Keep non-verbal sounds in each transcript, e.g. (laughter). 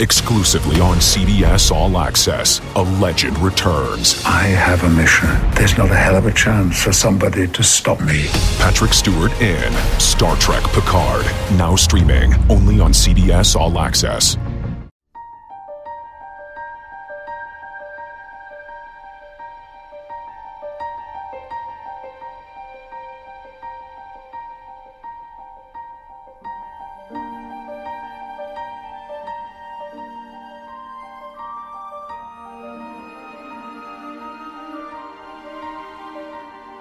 Exclusively on CBS All Access, a legend returns. I have a mission. There's not a hell of a chance for somebody to stop me. Patrick Stewart in Star Trek Picard, now streaming only on CBS All Access.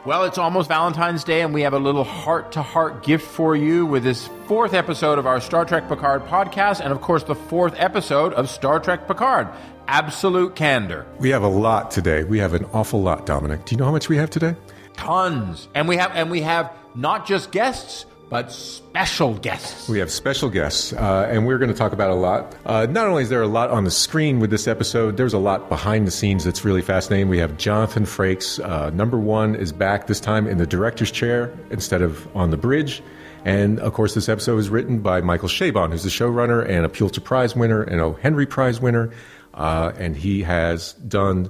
Well, it's almost Valentine's Day, and we have a little heart to heart gift for you with this fourth episode of our Star Trek Picard podcast, and of course, the fourth episode of Star Trek Picard Absolute Candor. We have a lot today. We have an awful lot, Dominic. Do you know how much we have today? Tons. And we have and we have not just guests, but special guests. We have special guests, uh, and we're going to talk about a lot. Uh, not only is there a lot on the screen with this episode, there's a lot behind the scenes that's really fascinating. We have Jonathan Frakes. Uh, number one is back this time in the director's chair instead of on the bridge. And of course, this episode is written by Michael Chabon, who's the showrunner and a Pulitzer Prize winner and a Henry Prize winner. Uh, and he has done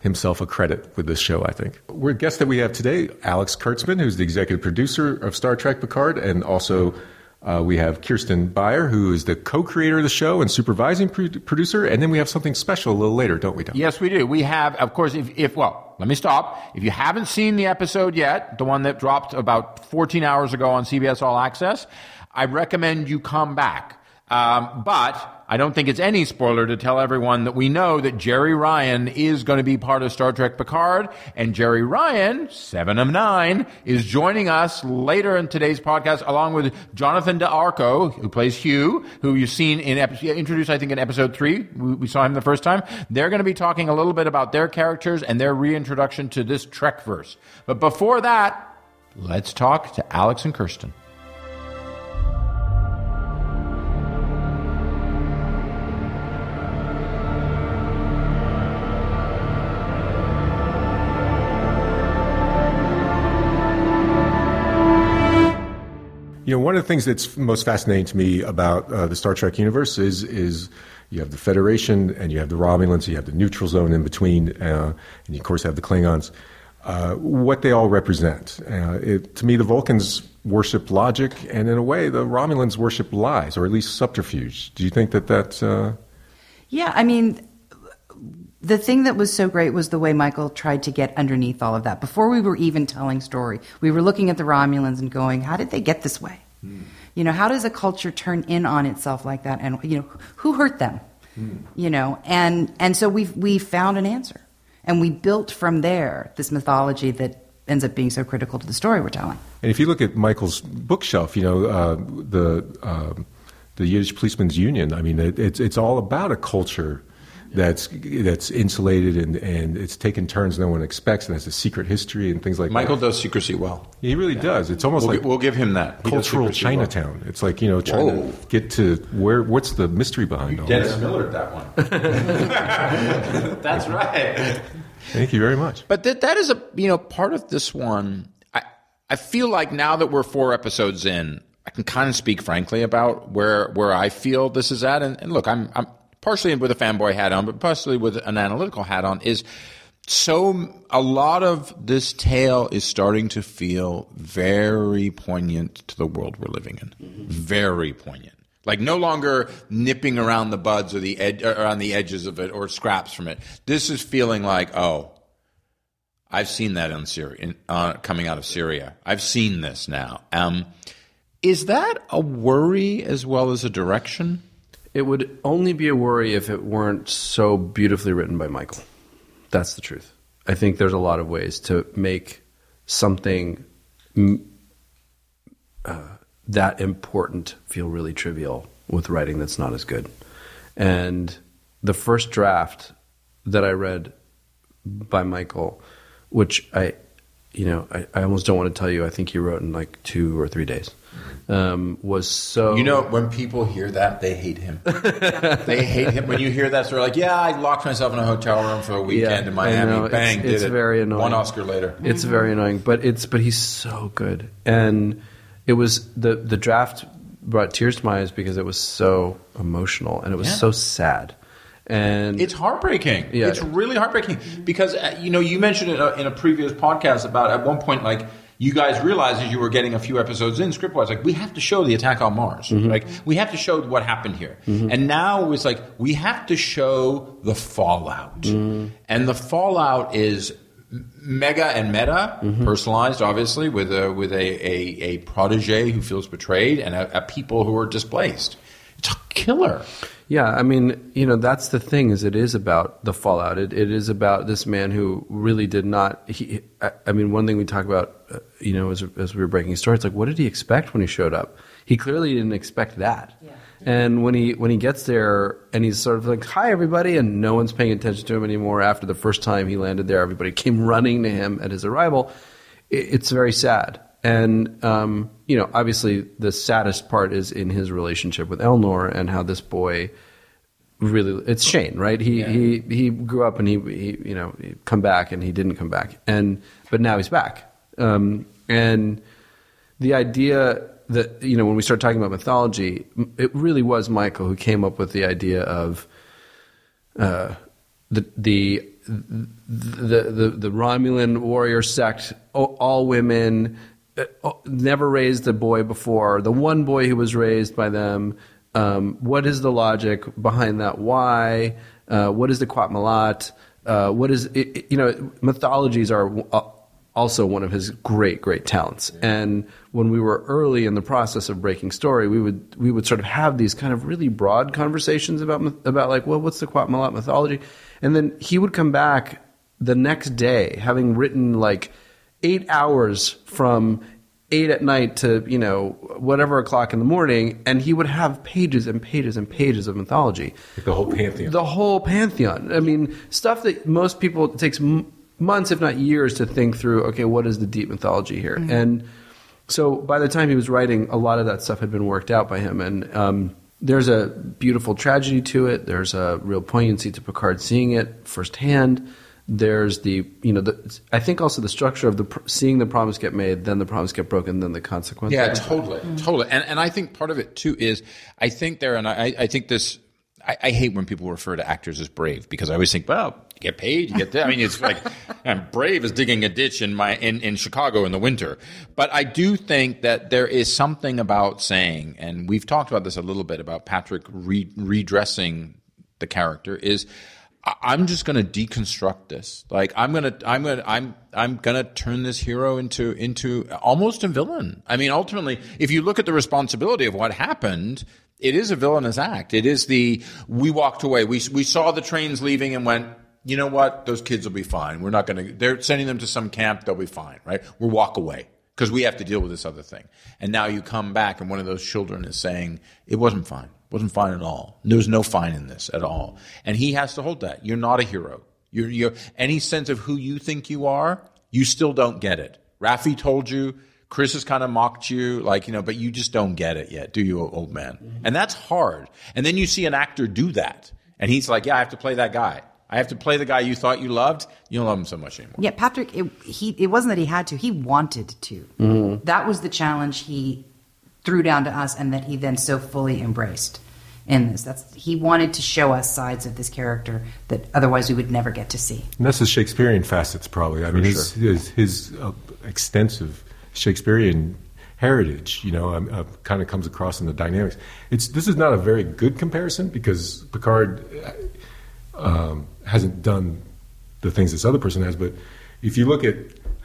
himself a credit with this show, I think. We're guest that we have today, Alex Kurtzman, who's the executive producer of Star Trek Picard, and also uh, we have Kirsten Beyer, who is the co-creator of the show and supervising pro- producer, and then we have something special a little later, don't we? Tom? Yes, we do. We have, of course, if, if well, let me stop. If you haven't seen the episode yet, the one that dropped about 14 hours ago on CBS All Access, I recommend you come back. Um, but I don't think it's any spoiler to tell everyone that we know that Jeri Ryan is going to be part of Star Trek Picard, and Jeri Ryan, seven of nine, is joining us later in today's podcast, along with Jonathan Del Arco, who plays Hugh, who you've seen in introduced, I think, in episode three. We, we saw him the first time. They're going to be talking a little bit about their characters and their reintroduction to this Trek verse. But before that, let's talk to Alex and Kirsten. You know, one of the things that's most fascinating to me about uh, the Star Trek universe is is you have the Federation and you have the Romulans, you have the neutral zone in between, uh, and you of course have the Klingons. Uh, what they all represent. Uh, it, to me, the Vulcans worship logic, and in a way, the Romulans worship lies, or at least subterfuge. Do you think that that's? Uh, Yeah, I mean, the thing that was so great was the way Michael tried to get underneath all of that. Before we were even telling story, we were looking at the Romulans and going, "How did they get this way? You know, how does a culture turn in on itself like that? And you know, who hurt them? You know, and and so we we found an answer, and we built from there this mythology that ends up being so critical to the story we're telling. And if you look at Michael's bookshelf, you know uh, the um the Yiddish Policemen's Union. I mean, it, it's it's all about a culture that's that's insulated and, and it's taken turns no one expects and has a secret history and things like Michael that. Michael does secrecy well. He really does. It's almost We'll like gi- we'll give him that. Cultural secrecy well. Chinatown. It's like you know trying Whoa. to get to where what's the mystery behind all Dennis this. Miller, that one. (laughs) That's right. Thank you very much. But that that is a you know part of this one. I I feel like now that we're four episodes in, I can kind of speak frankly about where where I feel this is at. And, and look, I'm I'm partially with a fanboy hat on, but partially with an analytical hat on. Is so a lot of this tale is starting to feel very poignant to the world we're living in. Very poignant. Like no longer nipping around the buds or the ed- around the edges of it or scraps from it. This is feeling like, oh, I've seen that in Syria, in, uh, coming out of Syria. I've seen this now. Um, is that a worry as well as a direction? It would only be a worry if it weren't so beautifully written by Michael. That's the truth. I think there's a lot of ways to make something uh, that important feel really trivial with writing that's not as good. And the first draft that I read by Michael, which I, you know, I, I almost don't want to tell you. I think he wrote in like two or three days. Um, was so You know, when people hear that, they hate him. (laughs) they hate him. When you hear that, they're like, "Yeah, I locked myself in a hotel room for a weekend Yeah, in Miami. know. Bang, It's- did it's it. very annoying. One Oscar later. It's very annoying, but it's but he's so good, and it was the the draft brought tears to my eyes because it was so emotional and it was Yeah. so sad, and It's heartbreaking. Yeah. It's really heartbreaking because uh, you know you mentioned in a, in a previous podcast about at one point like you guys realized as you were getting a few episodes in script wise like we have to show the attack on Mars Mm-hmm. like we have to show what happened here and now it's like we have to show the fallout Mm-hmm. and the fallout is mega and meta Mm-hmm. personalized obviously with a with a a, a protege who feels betrayed and a, a people who are displaced it's a killer Yeah, I mean, you know, that's the thing is it is about the fallout. It, it is about this man who really did not. He, I, I mean, one thing we talk about, uh, you know, as, as we were breaking stories, like what did he expect when he showed up? He clearly didn't expect that. Yeah. And when he when he gets there and he's sort of like, "Hi, everybody," and no one's paying attention to him anymore. After the first time he landed there, everybody came running to him at his arrival. It, it's very sad. And um, you know, obviously, the saddest part is in his relationship with Elnor and how this boy really it's Shane, right? He he he grew up and he, he you know he come back and he didn't come back, and but now he's back. Um, and the idea that you know when we start talking about mythology, it really was Michael who came up with the idea of uh, the the the the, the Romulan warrior sect, all, all women, never raised a boy before. The one boy who was raised by them. Um, what is the logic behind that? Why? Uh, what is the Qowat Milat? Uh, what is it, it- you know? Mythologies are uh, also one of his great great talents. And when we were early in the process of breaking story, we would we would sort of have these kind of really broad conversations about about like, well, what's the Qowat Milat mythology? And then he would come back the next day, having written like eight hours from eight at night to you know whatever o'clock in the morning, and he would have pages and pages and pages of mythology. Like the whole pantheon. The whole pantheon. I mean, stuff that most people it takes m- months, if not years, to think through. Okay, what is the deep mythology here? And so, by the time he was writing, a lot of that stuff had been worked out by him. And um, there's a beautiful tragedy to it. There's a real poignancy to Picard seeing it firsthand. There's the you know the I think also the structure of the seeing the promise get made, then the promise get broken, then the consequence. Yeah, totally, totally. And and I think part of it too is I think there, and I I think this. I, I hate when people refer to actors as brave because I always think, well, you get paid, you get that. I mean, it's like (laughs) I'm brave as digging a ditch in my in, in Chicago in the winter. But I do think that there is something about saying, and we've talked about this a little bit about Patrick re- redressing the character is. I'm just going to deconstruct this. Like I'm going to, I'm going to, I'm, I'm going to turn this hero into, into almost a villain. I mean, ultimately, if you look at the responsibility of what happened, it is a villainous act. It is the, we walked away. We, we saw the trains leaving and went, you know what? Those kids will be fine. We're not going to, they're sending them to some camp. They'll be fine, right? We'll walk away because we have to deal with this other thing. And now you come back and one of those children is saying, it wasn't fine. It wasn't fine at all. There was no fine in this at all. And he has to hold that. You're not a hero. You're, you're, any sense of who you think you are, you still don't get it. Raffi told you, Chris has kind of mocked you, like, you know, but you just don't get it yet, do you, old man? And that's hard. And then you see an actor do that. And he's like, yeah, I have to play that guy. I have to play the guy you thought you loved. You don't love him so much anymore. Yeah, Patrick. It, he it wasn't that he had to; he wanted to. Mm-hmm. That was the challenge he threw down to us, and that he then so fully embraced in this. That's he wanted to show us sides of this character that otherwise we would never get to see. And that's the Shakespearean facets, probably. I mean, his his, his uh, extensive Shakespearean heritage, you know, um, uh, kind of comes across in the dynamics. It's this is not a very good comparison because Picard uh, um, hasn't done the things this other person has. But if you look at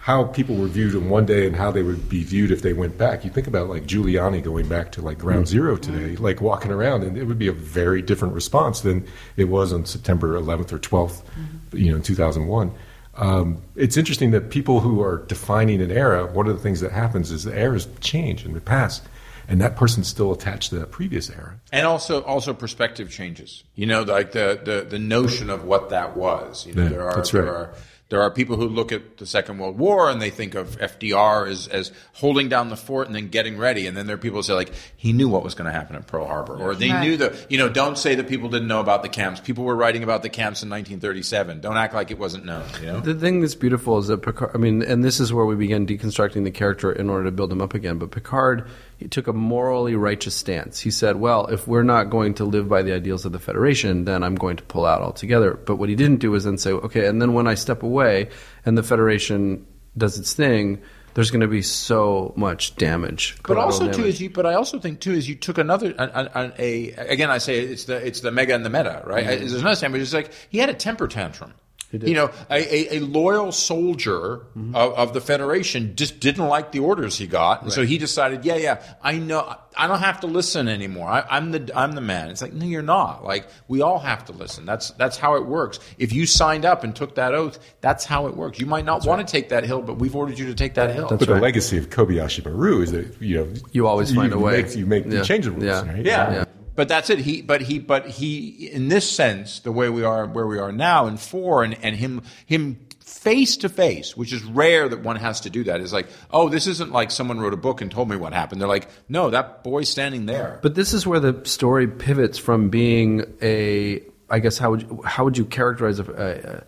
how people were viewed in one day and how they would be viewed if they went back, you think about like Giuliani going back to like Ground mm-hmm. Zero today, mm-hmm. like walking around, and it would be a very different response than it was on September 11th or 12th, mm-hmm. you know, in 2001. Um, it's interesting that people who are defining an era, one of the things that happens is the eras change and they pass. and that person's still attached to that previous era. And also, also perspective changes. You know, like the, the, the notion of what that was. You know, Yeah, there are that's there are there are people who look at the Second World War and they think of FDR as as holding down the fort and then getting ready. And then there are people who say like he knew what was going to happen at Pearl Harbor, or they Right. knew the. You know, don't say that people didn't know about the camps. People were writing about the camps in 1937. Don't act like it wasn't known. You know. The thing that's beautiful is that Picard. I mean, and this is where we begin deconstructing the character in order to build him up again. But Picard, he took a morally righteous stance. He said, "Well, if we're not going to live by the ideals of the Federation, then I'm going to pull out altogether." But what he didn't do was then say, "Okay," and then when I step away and the Federation does its thing, there's going to be so much damage. But also too is you. But I also think too is you took another a, a, a again I say it's the it's the mega and the meta right. Mm-hmm. There's another standpoint. It's like he had a temper tantrum. You know, a, a, a loyal soldier Mm-hmm. of, of the Federation just didn't like the orders he got, and so he decided, yeah, yeah, I know, I don't have to listen anymore. I, I'm the I'm the man. It's like, no, you're not. Like we all have to listen. That's that's how it works. If you signed up and took that oath, that's how it works. You might not want to take that hill, but we've ordered you to take that hill. but the legacy of Kobayashi Maru is that you know You always find a way. Make, you make Yeah. you change the rules, Yeah. right? Yeah. Yeah. But that's it. He, but he, but he, in this sense, the way we are, where we are now in four and, and him, him face to face, which is rare that one has to do that, is like, oh, this isn't like someone wrote a book and told me what happened. They're like, no, that boy's standing there. But this is where the story pivots from being a, I guess how would you, how would you characterize a, a,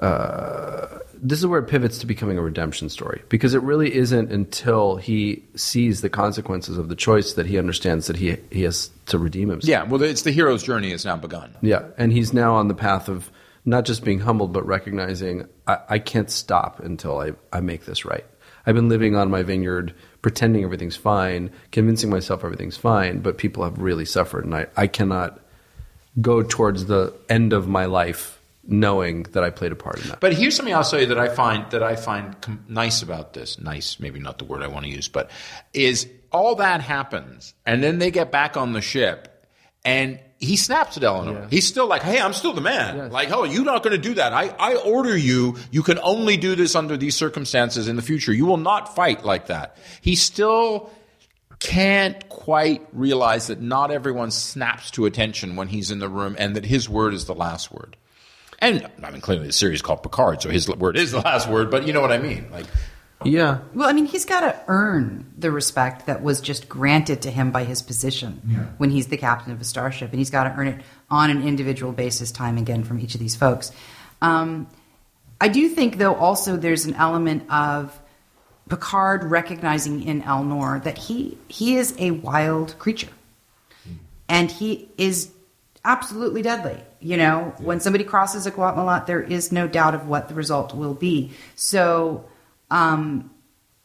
uh, this is where it pivots to becoming a redemption story because it really isn't until he sees the consequences of the choice that he understands that he he has to redeem himself. yeah, well, it's the hero's journey has now begun. Yeah, and he's now on the path of not just being humbled, but recognizing I, I can't stop until I, I make this right. I've been living on my vineyard, pretending everything's fine, convincing myself everything's fine, but people have really suffered, and I, I cannot go towards the end of my life knowing that I played a part in that. But here's something I'll say that I find that I find com- nice about this. Nice, maybe not the word I want to use, but is all that happens, and then they get back on the ship, and he snaps at Elnor. He's still like, "Hey, I'm still the man. Like, oh, you're not going to do that. I, I order you. You can only do this under these circumstances in the future. You will not fight like that." He still can't quite realize that not everyone snaps to attention when he's in the room, and that his word is the last word. And I mean, clearly the series is called Picard, so his word is the last word. But you know what I mean? Like, yeah, Well, I mean, he's got to earn the respect that was just granted to him by his position when he's the captain of a starship, and he's got to earn it on an individual basis, time again, from each of these folks. Um, I do think, though, also there's an element of Picard recognizing in Elnor that he he is a wild creature, and he is absolutely deadly. You know, when somebody crosses a Qowat Milat, there is no doubt of what the result will be. So, um,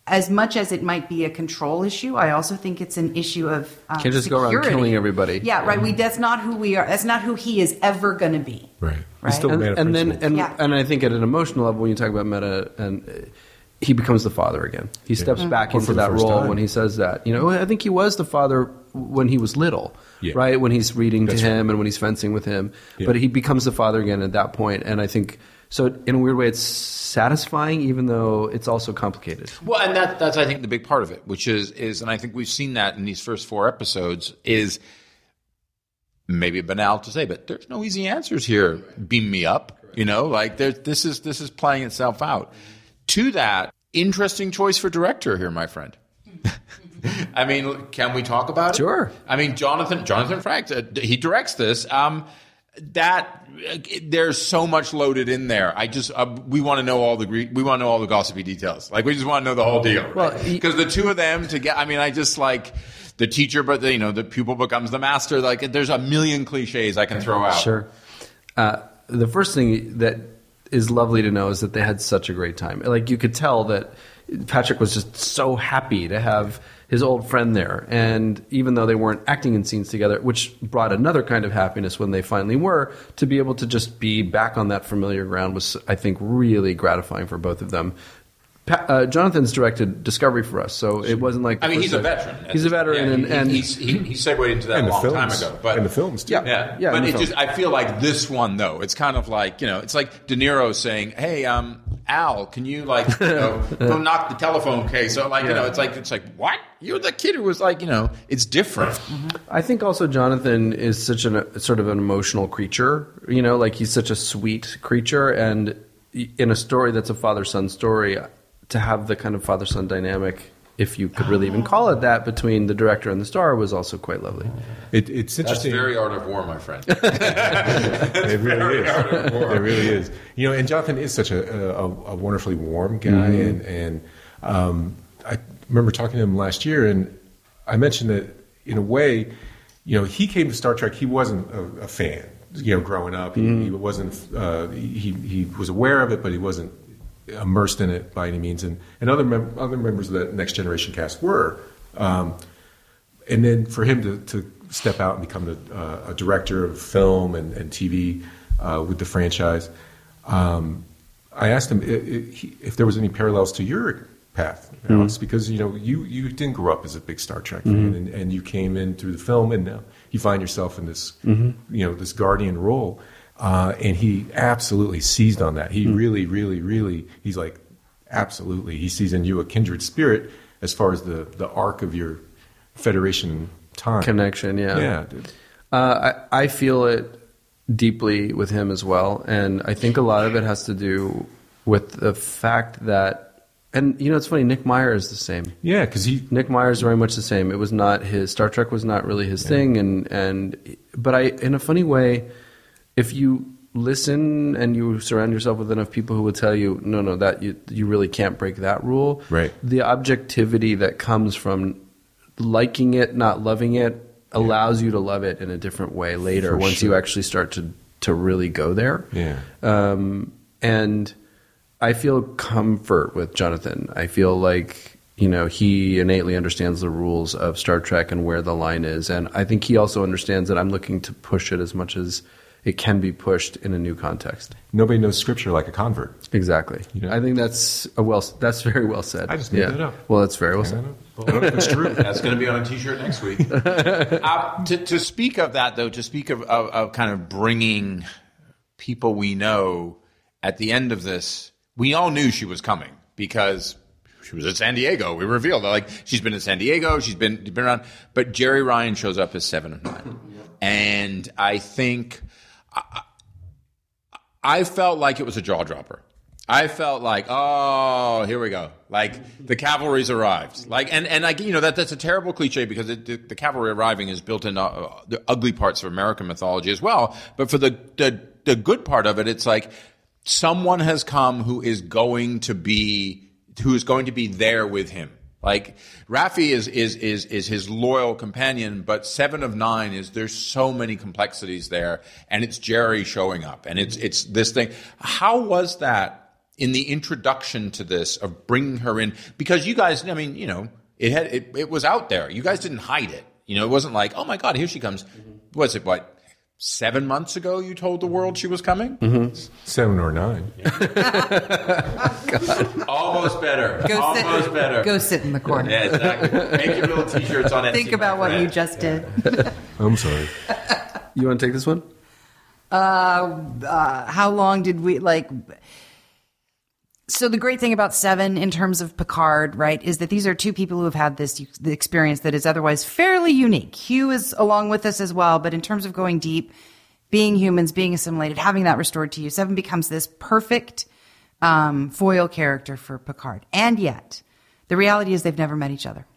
as much as it might be a control issue, I also think it's an issue of um, Can't just go around killing everybody. Yeah, right. We that's not who we are. That's not who he is ever going to be. Right. Right. He's still a and, man and then and Yeah. and I think at an emotional level, when you talk about meta, and uh, he becomes the father again. He steps back Or into that role time. when he says that. You know, I think he was the father when he was little, Yeah. right? When he's reading That's to right. him and when he's fencing with him. Yeah. But he becomes the father again at that point. point, and I think so. In a weird way, it's satisfying, even though it's also complicated. well, and that that's I think the big part of it, which is is, and I think we've seen that in these first four episodes is maybe banal to say, but there's no easy answers here. Beam me up, you know, like there, this is this is playing itself out. To that, interesting choice for director here, my friend. (laughs) I mean, can we talk about it? Sure. I mean, Jonathan Jonathan Frakes, uh, he directs this. Um, that uh, there's so much loaded in there. I just uh, we want to know all the we want to know all the gossipy details. Like we just want to know the whole deal. Well, because the two of them together. I mean, I just like the teacher, but the, you know, the pupil becomes the master. Like there's a million cliches I can throw out. Sure. Uh, the first thing that is lovely to know is that they had such a great time. Like you could tell that Patrick was just so happy to have his old friend there, and even though they weren't acting in scenes together, which brought another kind of happiness when they finally were, to be able to just be back on that familiar ground was, I think, really gratifying for both of them. Pa- uh, Jonathan's directed Discovery for us, so it wasn't like I mean, he's a veteran. He's a veteran, Yeah, and, he, and he's, he, he segued into that a the long time ago. But And the films, too. Yeah. Yeah, Yeah, but in the it just, I feel like this one though, it's kind of like you know, it's like De Niro saying, "Hey, um, Al, can you like you know, (laughs) go knock the telephone case? So like you know, it's like it's like what? You're the kid who was like you know, it's different. I think also Jonathan is such an a, sort of an emotional creature. You know, like he's such a sweet creature, and in a story that's a father son story, to have the kind of father son dynamic, if you could really even call it that, between the director and the star was also quite lovely. It, it's That's interesting. very art of war, my friend. (laughs) it really is. It really is. You know, and Jonathan is such a, a, a wonderfully warm guy, and and um, I remember talking to him last year, and I mentioned that in a way, you know, he came to Star Trek. He wasn't a, a fan. You know, growing up, he, he wasn't. Uh, he he was aware of it, but he wasn't immersed in it by any means. And and other mem- other members of the Next Generation cast were. Um, and then for him to, to step out and become the, uh, a director of film and, and TV uh, with the franchise, um, I asked him i- i- if there was any parallels to your path, Alex, because you know you you didn't grow up as a big Star Trek fan, and, and you came in through the film, and now you find yourself in this you know this guardian role, uh, and he absolutely seized on that. He really, really, really, he's like absolutely he sees in you a kindred spirit as far as the the arc of your Federation time Connection, yeah. Yeah, dude. Uh, I, I feel it deeply with him as well, and I think a lot of it has to do with the fact that, and you know, it's funny. Nick Meyer is the same. yeah, because he Nick Meyer is very much the same. It was not his Star Trek was not really his thing, and and but I, in a funny way, if you listen and you surround yourself with enough people who will tell you, no, no, that you you really can't break that rule. Right. The objectivity that comes from liking it, not loving it, allows you to love it in a different way later For once you actually start to to really go there. Yeah. Um, and I feel comfort with Jonathan. I feel like you know he innately understands the rules of Star Trek and where the line is, and I think he also understands that I'm looking to push it as much as it can be pushed in a new context. nobody knows scripture like a convert. Exactly. You know? I think that's a well. That's very well said. I just made yeah. that up. Well, that's very well said. don't know, I don't know if it's true. That's going to be on a T-shirt next week. (laughs) uh, to, to speak of that, though, to speak of, of, of kind of bringing people we know at the end of this, we all knew she was coming because she was at San Diego. We revealed that, like she's been in San Diego, she's been been around, but Jeri Ryan shows up as seven of nine, and I think I felt like it was a jaw dropper. I felt like, oh, here we go. Like the cavalry's arrived. Like, and, and like, you know, that, that's a terrible cliche because it, the, the cavalry arriving is built in uh, the ugly parts of American mythology as well. But for the, the, the good part of it, it's like someone has come who is going to be, who is going to be there with him. Like Raffi is is is is his loyal companion, but Seven of Nine is there's so many complexities there, and it's Jeri showing up, and it's it's this thing. How was that in the introduction to this of bringing her in? Because you guys, I mean, you know, it had it, it was out there. You guys didn't hide it. You know, it wasn't like, oh my God, here she comes. Mm-hmm. Was it what? Seven months ago, you told the world she was coming. Seven or nine. (laughs) Almost better. Go Almost sit, better. Go sit in the corner. Yeah, exactly. Make your little t-shirts on it. Think about what you just did. (laughs) I'm sorry. You want to take this one? uh, how long did we like? So the great thing about Seven, in terms of Picard, right, is that these are two people who have had this experience that is otherwise fairly unique. Hugh is along with us as well, but in terms of going deep, being humans, being assimilated, having that restored to you, Seven becomes this perfect um, foil character for Picard. And yet, the reality is they've never met each other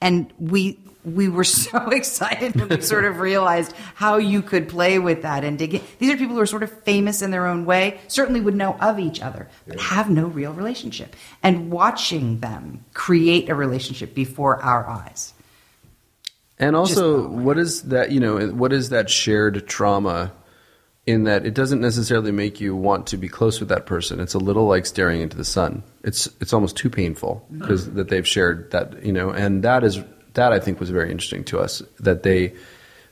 and we we were so (laughs) excited when we sort of realized how you could play with that and dig in. These are people who are sort of famous in their own way, certainly would know of each other, but have no real relationship. And watching them create a relationship before our eyes. And also, what is that? You know, what is that shared trauma? In that it doesn't necessarily make you want to be close with that person. It's a little like staring into the sun. It's it's almost too painful mm-hmm. because that they've shared that you know, and that is that I think was very interesting to us that they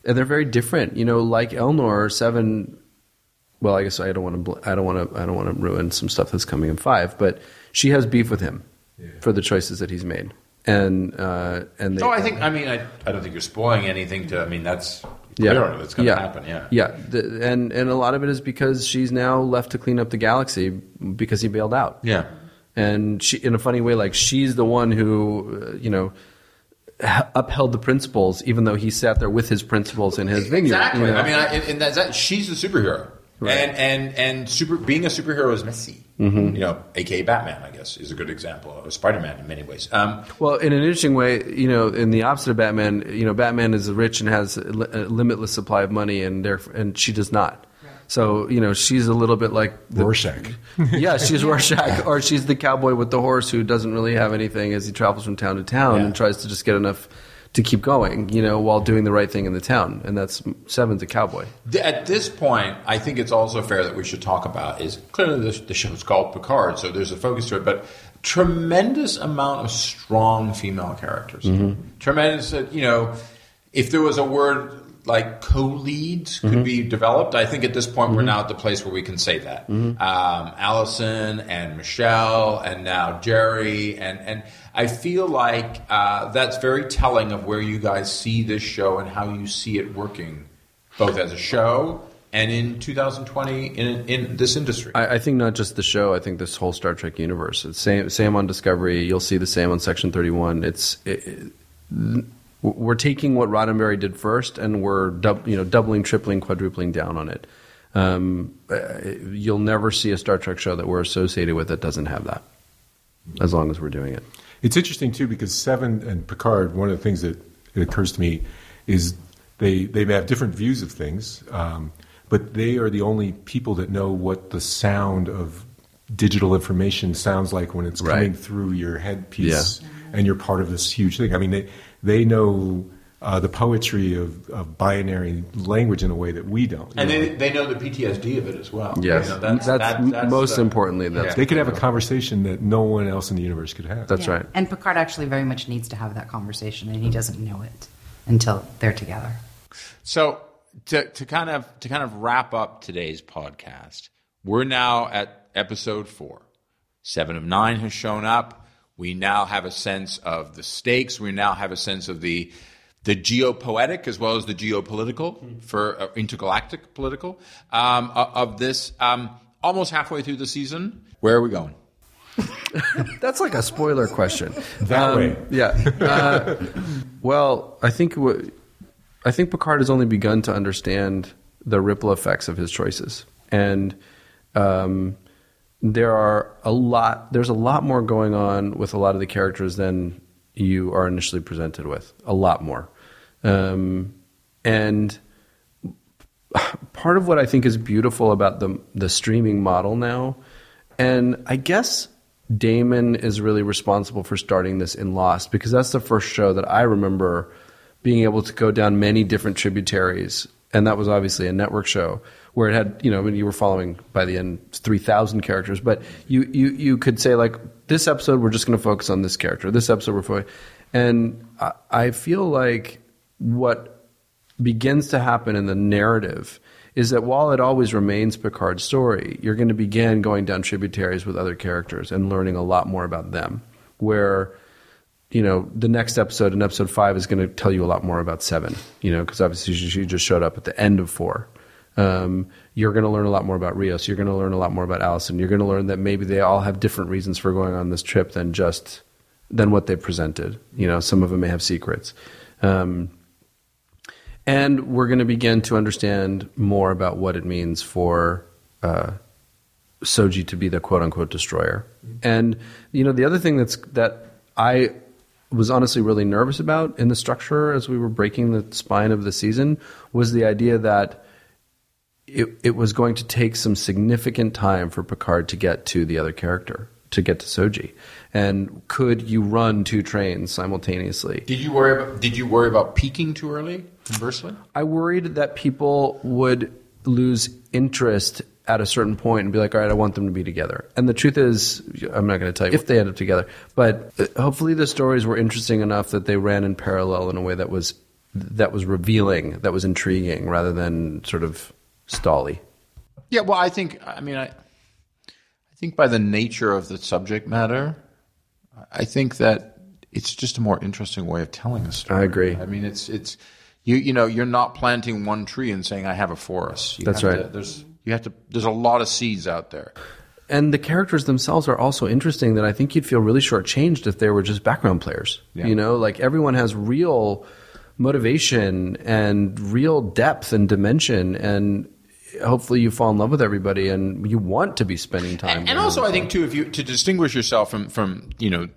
and they're very different. You know, like Elnor Seven. Well, I guess I don't want to. bl- I don't want to. I don't want to ruin some stuff that's coming in five. But she has beef with him for the choices that he's made, and uh, and they, No, I think. I mean, I, I don't think you're spoiling anything. To I mean, that's Yeah, Clearly, it's going to yeah. happen. Yeah. yeah, The- and and a lot of it is because she's now left to clean up the galaxy because he bailed out. Yeah. and she, in a funny way, like she's the one who, uh, you know, upheld the principles, even though he sat there with his principles in his vineyard. Exactly. you know? I mean, I, and, and that's that. She's the superhero, Right. and and and super being a superhero is messy. Mm-hmm. You know, aka Batman, I guess, is a good example, Spider Man in many ways. Um, Well, in an interesting way, you know, in the opposite of Batman, you know, Batman is rich and has a a limitless supply of money, and there, and she does not. So, you know, she's a little bit like the, Rorschach. (laughs) yeah, she's Rorschach, (laughs) or she's the cowboy with the horse who doesn't really have anything as he travels from town to town Yeah. and tries to just get enough to keep going, you know, while doing the right thing in the town. And that's Seven's a cowboy. at this point, I think it's also fair that we should talk about is clearly the, the show's called Picard, so there's a focus to it, but tremendous amount of strong female characters. Tremendous, uh, you know, if there was a word like co-leads could be developed, I think at this point we're now at the place where we can say that. Um, Allison and Michelle and now Jeri and and I feel like uh, that's very telling of where you guys see this show and how you see it working, both as a show and in 2020 in in this industry. I, I think not just the show. I think this whole Star Trek universe. It's same same on Discovery. You'll see the same on Section Thirty One. It's it, it- we're taking what Roddenberry did first, and we're dub, you know doubling, tripling, quadrupling down on it. Um, uh, you'll never see a Star Trek show that we're associated with that doesn't have that. As long as we're doing it. It's interesting too because Seven and Picard. One of the things that it occurs to me is they they may have different views of things, um, but they are the only people that know what the sound of digital information sounds like when it's coming through your headpiece, and you're part of this huge thing. I mean, they they know. Uh, the poetry of, of binary language in a way that we don't. and they, they know the PTSD of it as well. Yes, You know, that's, that- that's most the- importantly. That's they could have a conversation that no one else in the universe could have. that's Yeah. right. And Picard actually very much needs to have that conversation, and he doesn't know it until they're together. So to, to kind of to kind of wrap up today's podcast, we're now at episode four. Seven of nine has shown up. We now have a sense of the stakes. We now have a sense of the the geopoetic as well as the geopolitical for uh, intergalactic political um, of this. Um, almost halfway through the season, where are we going? (laughs) That's like a spoiler question. That way. Yeah. Uh, well, I think what, I think Picard has only begun to understand the ripple effects of his choices, and um, there are a lot. There's a lot more going on with a lot of the characters than you are initially presented with. A lot more, um, and part of what I think is beautiful about the the streaming model now, and I guess Damon is really responsible for starting this in Lost because that's the first show that I remember being able to go down many different tributaries, and that was obviously a network show where it had you know when you were following by the end three thousand characters, but you you you could say like this episode we're just going to focus on this character, this episode we're focusing, and I, I feel like what begins to happen in the narrative is that while it always remains Picard's story, you're going to begin going down tributaries with other characters and learning a lot more about them. Where, you know, the next episode in episode five is going to tell you a lot more about Seven, you know, because obviously she, just showed up at the end of four. Um, you're going to learn a lot more about Rios. You're going to learn a lot more about Allison. You're going to learn that maybe they all have different reasons for going on this trip than just than what they presented. You know, some of them may have secrets. Um, and we're going to begin to understand more about what it means for uh, Soji to be the quote unquote destroyer. And you know, the other thing that's that I was honestly really nervous about in the structure as we were breaking the spine of the season was the idea that it, it was going to take some significant time for Picard to get to the other character, to get to Soji. And could you run two trains simultaneously? Did you worry about Did you worry about peaking too early? Conversely, I worried that people would lose interest at a certain point and be like, all right, I want them to be together. And the truth is, I'm not going to tell you if they end up together, but uh, hopefully the stories were interesting enough that they ran in parallel in a way that was that was revealing, that was intriguing, rather than sort of stally. Yeah, well, I think I mean I, I think by the nature of the subject matter, I think that it's just a more interesting way of telling a story. I agree. I mean, it's it's You you know you're not planting one tree and saying I have a forest. You That's right. to- there's you have to. There's a lot of seeds out there. and the characters themselves are also interesting that I think you'd feel really shortchanged if they were just background players. Yeah. You know, like everyone has real motivation and real depth and dimension and hopefully you fall in love with everybody and you want to be spending time And, and also, them. I think too, if you to distinguish yourself from from you know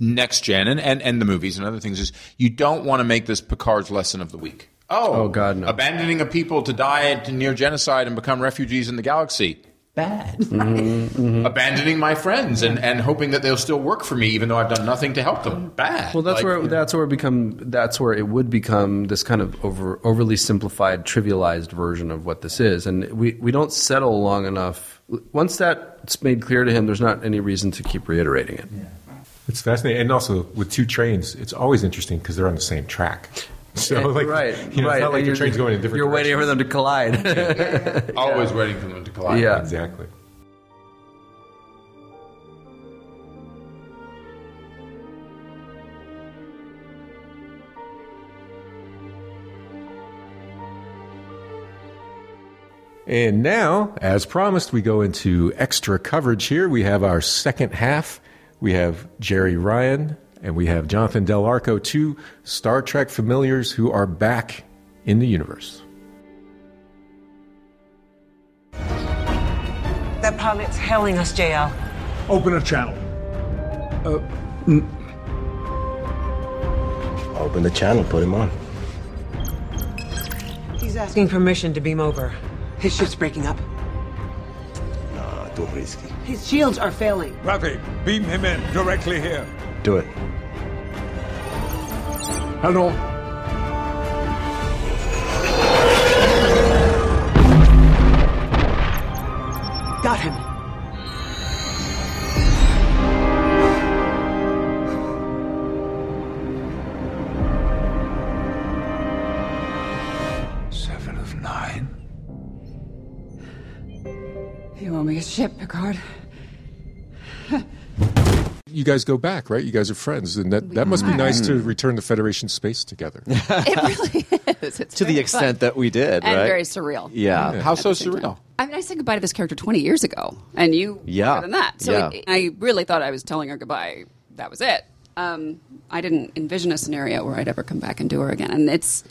next gen and, and, and the movies and other things is you don't want to make this Picard's lesson of the week. Oh, Oh, God, no. Abandoning a people to die to near genocide and become refugees in the galaxy. Bad. Mm-hmm, Abandoning my friends and, and hoping that they'll still work for me even though I've done nothing to help them. Bad. Well, that's Like, where that's where it become that's where it would become this kind of over overly simplified, trivialized version of what this is, and we we don't settle long enough. Once that's made clear to him, there's not any reason to keep reiterating it. It's fascinating, and also with two trains, it's always interesting because they're on the same track. (laughs) So, like, right, you know, right. it's not like the you're- train's going in different. You're waiting for them to collide. (laughs) Always waiting for them to collide. Yeah. Exactly. And now, as promised, we go into extra coverage here. We have our second half. We have Jeri Ryan and we have Jonathan Del Arco, two Star Trek familiars who are back in the universe. That pilot's hailing us, JL. Open a channel. Uh, open the channel, put him on. He's asking permission to beam over. His ship's breaking up. Nah, too risky. His shields are failing. Raffi, beam him in directly here. Do it. Hello. Got him. Seven of nine. You owe me a ship, Picard. You guys go back, right? You guys are friends, and that, that must be nice to return the Federation space together. (laughs) It really is. It's to the extent fun. that we did, and right? very surreal. Yeah. How so surreal? I mean, I said goodbye to this character 20 years ago, and you Yeah. more than that. So Yeah. it- I really thought I was telling her goodbye. That was it. Um, I didn't envision a scenario where I'd ever come back and do her again, and it's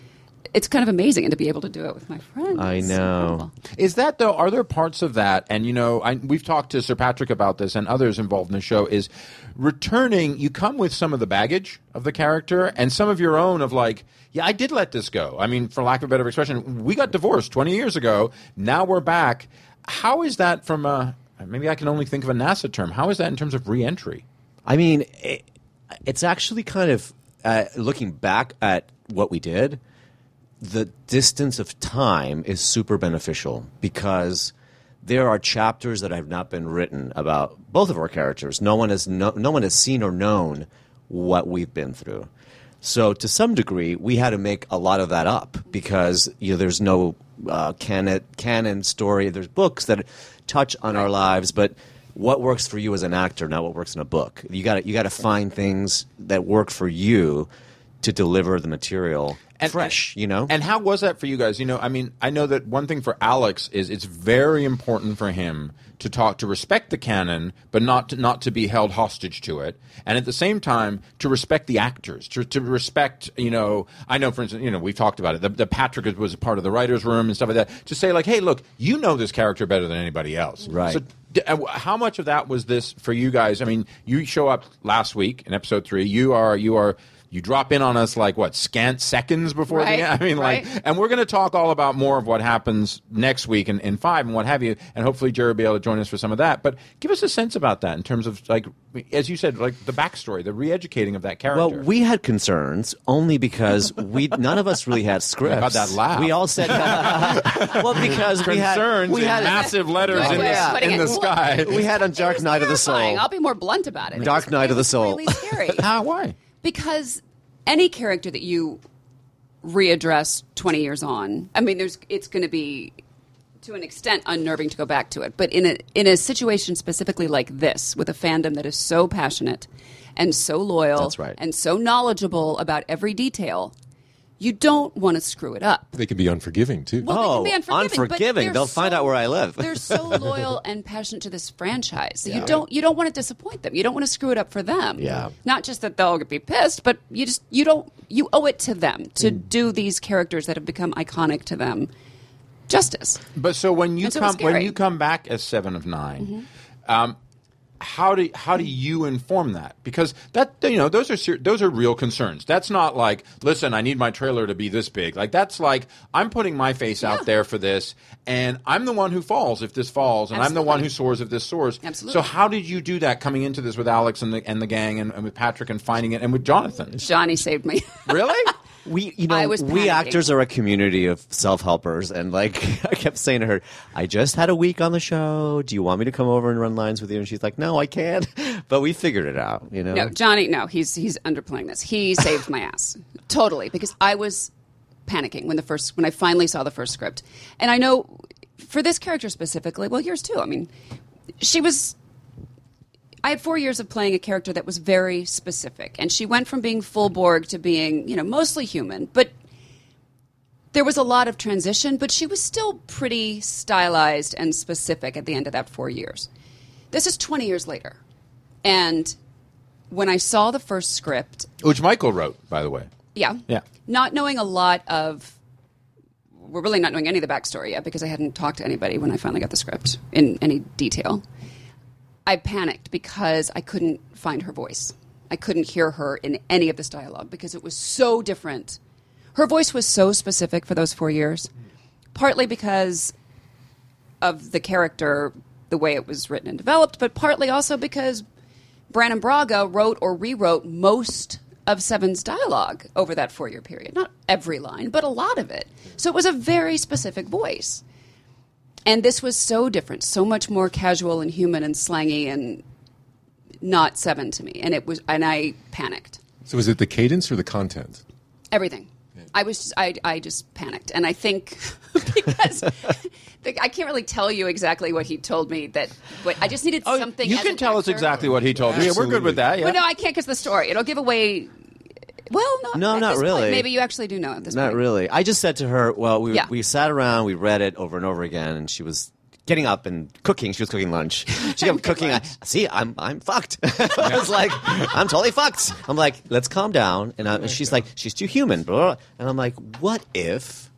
it's kind of amazing, and to be able to do it with my friends. I know. incredible. Is that though? Are there parts of that? And you know, I, we've talked to Sir Patrick about this, and others involved in the show. Is returning? You come with some of the baggage of the character, and some of your own. Of like, yeah, I did let this go. I mean, for lack of a better expression, we got divorced twenty years ago. Now we're back. How is that from a? Maybe I can only think of a NASA term. How is that in terms of reentry? I mean, it, it's actually kind of uh, looking back at what we did. The distance of time is super beneficial because there are chapters that have not been written about both of our characters. No one has no, no one has seen or known what we've been through. So to some degree, we had to make a lot of that up because you know there's no uh, canon canon story. There's books that touch on our lives, but what works for you as an actor, not what works in a book. You got you got to find things that work for you to deliver the material fresh. you know, And how was that for you guys? You know, I mean, I know that one thing for Alex is it's very important for him to talk to respect the canon, but not to, not to be held hostage to it, and at the same time to respect the actors, to, to respect. You know, I know, for instance, you know, we've talked about it. The, the Patrick was a part of the writers' room and stuff like that. To say like, hey, look, you know this character better than anybody else, Right. So D- uh, How much of that was this for you guys? I mean, you show up last week in episode three. You are you are you drop in on us like what scant seconds before Right, the (laughs) end. I mean, like, right. and we're going to talk all about more of what happens next week in, in five and what have you, and hopefully Jeri will be able to join us for some of that. But give us a sense about that in terms of like, as you said, like the backstory, the re-educating of that character. Well, we had concerns only because we none of us really had (laughs) scripts. About that laugh. We all said, (laughs) well, because we had we in had massive letters Right, in, yeah. the, in the sky. we had on Dark It was Night of the. Soul. I'll be more blunt about it. It Dark was- Night of the Soul. Really scary. How? Why? Because any character that you readdress 20 years on i mean there's it's going to be to an extent unnerving to go back to it but in a in a situation specifically like this with a fandom that is so passionate and so loyal right. and so knowledgeable about every detail you don't want to screw it up. They can be unforgiving too. Well, oh, they can be unforgiving, unforgiving. they're They'll find out where I live. (laughs) They're so loyal and passionate to this franchise. So Yeah. You don't you don't want to disappoint them. You don't want to screw it up for them. Yeah. Not just that they'll be pissed, but you just you don't you owe it to them to Mm. do these characters that have become iconic to them justice. But so when you And so come when you come back as seven of 9 Mm-hmm. um, how do how do you inform that? Because that you know those are ser- those are real concerns. That's not like listen, I need my trailer to be this big. Like that's like I'm putting my face out there for this, and I'm the one who falls if this falls, and I'm the one who soars if this soars. Absolutely. So how did you do that coming into this with Alex and the and the gang and, and with Patrick and finding it and with Jonathan? Johnny saved me. (laughs) Really? We you know we actors are a community of self-helpers and like (laughs) i kept saying to her i just had a week on the show do you want me to come over and run lines with you and she's like no i can't (laughs) but we figured it out you know No, Johnny, no, he's he's underplaying this. He (laughs) saved my ass totally because I was panicking when the first when I finally saw the first script, and I know for this character specifically, well, yours too. I mean, she was. I had four years of playing a character that was very specific, and she went from being full Borg to being, you know, mostly human, but there was a lot of transition, but she was still pretty stylized and specific at the end of that four years. This is 20 years later. And when I saw the first script, Which Michael wrote, by the way. yeah, Yeah. not knowing a lot of, we're really not knowing any of the backstory yet because I hadn't talked to anybody when I finally got the script in any detail. I panicked because I couldn't find her voice. I couldn't hear her in any of this dialogue because it was so different. Her voice was so specific for those four years, partly because of the character, the way it was written and developed, but partly also because Brannon Braga wrote or rewrote most of Seven's dialogue over that four year period. Not every line, but a lot of it. So it was a very specific voice. And this was so different, so much more casual and human and slangy and not Seven to me. And it was, and I panicked. So was it the cadence or the content? Everything. I was just, I, I just panicked, and I think (laughs) because the, I can't really tell you exactly what he told me that, but I just needed oh, something. Oh, You as can an tell us exactly what he told you. Yeah, we're good with that. Yeah. Well, no, I can't because the story it'll give away. Well, no, No, not this point. really. Maybe you actually do know at this Not point. really. I just said to her, well, we, Yeah. we sat around, we read it over and over again, and she was getting up and cooking. She was cooking lunch. (laughs) She kept cooking. I, See, I'm I'm fucked. (laughs) I was like, I'm totally fucked. I'm like, let's calm down. And, I, and she's like, she's too human. Blah, blah, blah. And I'm like, what if?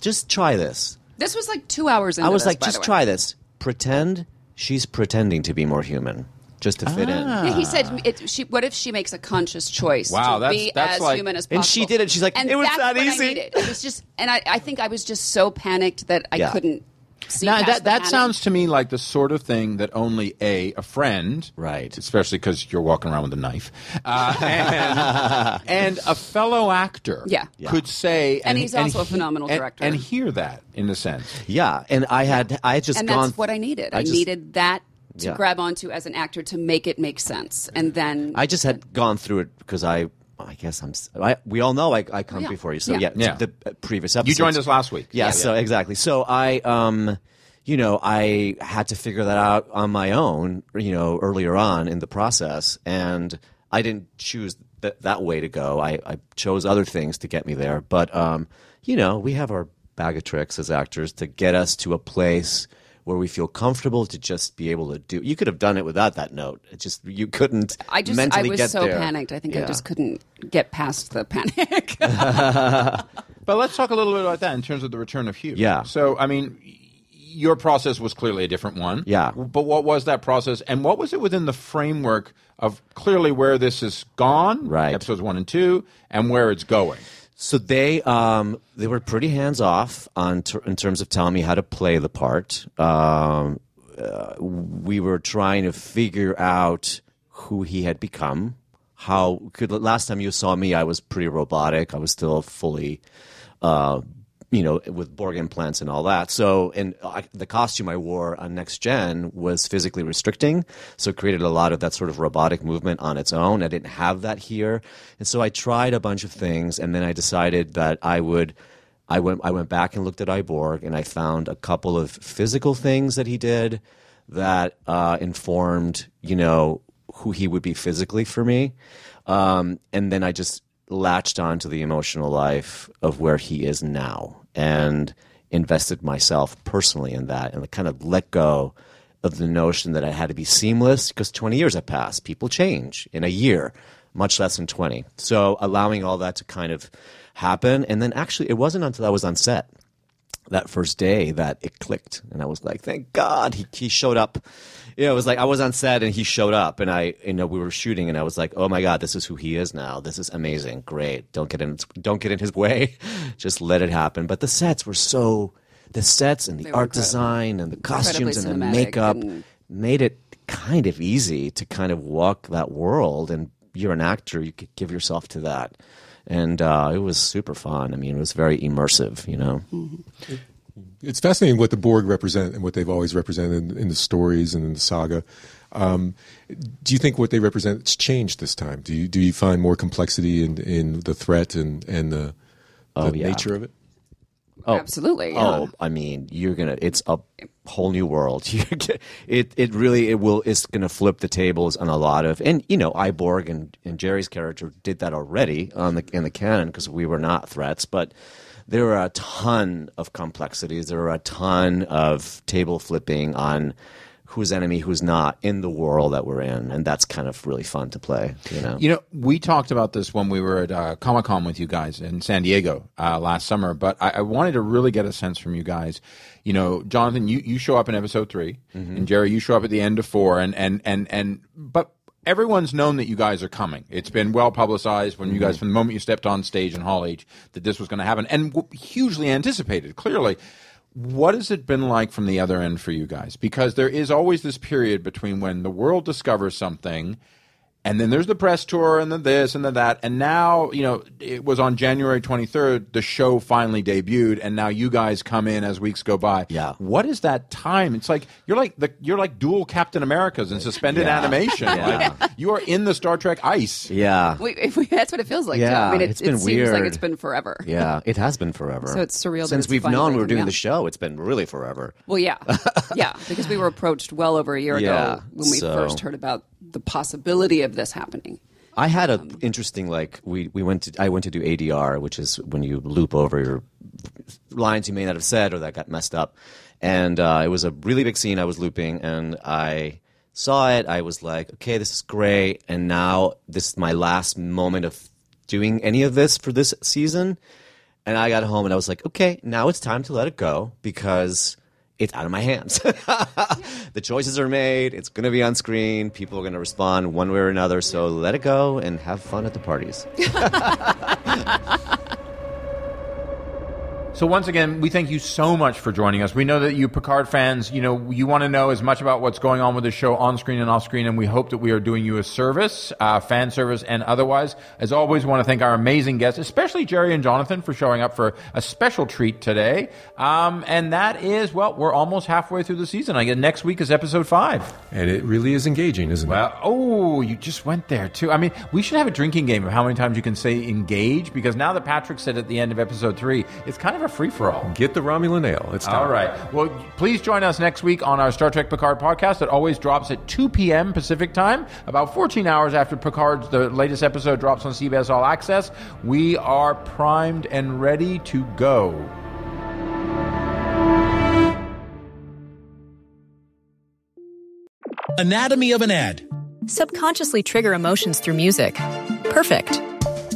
Just try this. This was like two hours. I was this, like, just try this. Pretend she's pretending to be more human, just to fit in. Yeah, he said, it, she, "What if she makes a conscious choice Wow, to that's- be that's as like- human as possible?" And she did it. She's like, and "It was that's that what I needed. It was just, and I, I think I was just so panicked that I Yeah. couldn't see Now, past that the that panic. sounds to me like the sort of thing that only a a friend, right, especially because you're walking around with a knife, uh, and, (laughs) and a fellow actor, Yeah. Yeah. could say, And he's also a he- phenomenal and- director. and hear that in a sense. Yeah, and I had I had just and gone. that's what I needed. I, I just- needed that to Yeah. grab onto as an actor to make it make sense, and then I just had gone through it because I, I guess I'm. s- I, we all know I, I come Yeah. before you. So Yeah. yeah, Yeah. the previous episode. You joined us last week. Yeah, Yeah. so exactly. So I, um, you know, I had to figure that out on my own. You know, earlier on in the process, and I didn't choose th- that way to go. I, I chose other things to get me there. But um, you know, we have our bag of tricks as actors to get us to a place where we feel comfortable to just be able to do. You could have done it without that note. It just you couldn't. I just I was get so there. panicked. I think I just couldn't get past the panic. (laughs) (laughs) But let's talk a little bit about that in terms of the return of Hugh. Yeah. So, I mean, your process was clearly a different one. Yeah. But what was that process, and what was it within the framework of clearly where this has gone, Right. Episodes one and two, and where it's going. So they um, they were pretty hands off on ter- in terms of telling me how to play the part. Um, uh, we were trying to figure out who he had become. How could last time you saw me, I was pretty robotic. I was still fully, uh, you know, with Borg implants and all that. So, and I, the costume I wore on Next Gen was physically restricting, so it created a lot of that sort of robotic movement on its own. I didn't have that here, and so I tried a bunch of things, and then I decided that I would. I went. I went back and looked at I, Borg, and I found a couple of physical things that he did that uh, informed, you know, who he would be physically for me. Um, and then I just latched onto the emotional life of where he is now and invested myself personally in that and kind of let go of the notion that I had to be seamless because 20 years have passed. People change in a year, much less in 20. So allowing all that to kind of happen. And then actually, it wasn't until I was on set that first day that it clicked. And I was like, thank God he, he showed up. Yeah, it was like I was on set and he showed up and I, you know, we were shooting and I was like, oh my God, this is who he is now. This is amazing. Great. Don't get in, don't get in his (laughs) way. Just let it happen. But the sets were so, the sets and the art design and the costumes and the makeup and- made it kind of easy to kind of walk that world and you're an actor you could give yourself to that and uh, it was super fun i mean it was very immersive you know It's fascinating what the Borg represent and what they've always represented in, in the stories and in the saga. Um, do you think what they represent has changed this time? Do you do you find more complexity in, in the threat and and the, the Oh, yeah. nature of it? Oh, Absolutely. yeah. oh i mean you're gonna it's a whole new world (laughs) it it really it will it's gonna flip the tables on a lot of and you know I, Borg and, and Jeri's character did that already on the in the canon because we were not threats but there are a ton of complexities. There are a ton of table flipping on who's enemy who's not in the world that we're in. And that's kind of really fun to play you know? You know, we talked about this when we were at uh, Comic Con with you guys in San Diego uh, last summer, but I, I wanted to really get a sense from you guys. You know, Jonathan, you, you show up in episode 3 and Jeri, you show up at the end of four, and and and and but. Everyone's known that you guys are coming. It's been well publicized when you guys, mm-hmm. from the moment you stepped on stage in Hall H, that this was going to happen, and hugely anticipated. Clearly, what has it been like from the other end for you guys? Because there is always this period between when the world discovers something and then there's the press tour and then this and then that. And now, you know, it was on January 23rd, the show finally debuted. And now you guys come in as weeks go by. Yeah. What is that time? It's like, you're like the, you're like dual Captain Americas in suspended Yeah. animation. Yeah. Like, you are in the Star Trek ice. yeah We, if we, that's what it feels like. too. Yeah, I mean, it, it's been it seems like it's been forever. yeah it has been forever So it's surreal since it's we've known we were doing out. the show it's been really forever Well, yeah, (laughs) yeah, because we were approached well over a year Yeah, ago when we so- first heard about the possibility of this happening. I had an interesting like we we went to I went to do ADR, which is when you loop over your lines you may not have said or that got messed up, and uh, it was a really big scene I was looping, and I saw it. I was like, okay, this is great, and now this is my last moment of doing any of this for this season, and I got home and I was like, okay, now it's time to let it go because it's out of my hands. (laughs) the choices are made. It's going to be on screen. People are going to respond one way or another. So let it go and have fun at the parties. (laughs) So once again, we thank you so much for joining us. We know that you Picard fans, you know, you want to know as much about what's going on with the show on screen and off screen, and we hope that we are doing you a service, uh, fan service and otherwise. As always, we want to thank our amazing guests, especially Jeri and Jonathan for showing up for a special treat today. Um, and that is, well, we're almost halfway through the season. I guess next week is episode five. And it really is engaging, isn't it? Well, oh, you just went there too. I mean, we should have a drinking game of how many times you can say engage because now that Patrick said at the end of episode three, it's kind of a free for all. Get the Romulan ale. It's time. All right. Well, please join us next week on our Star Trek Picard podcast that always drops at 2 p.m. Pacific time, about 14 hours after Picard's the latest episode drops on CBS All Access. We are primed and ready to go. Anatomy of an ad. Subconsciously trigger emotions through music. Perfect.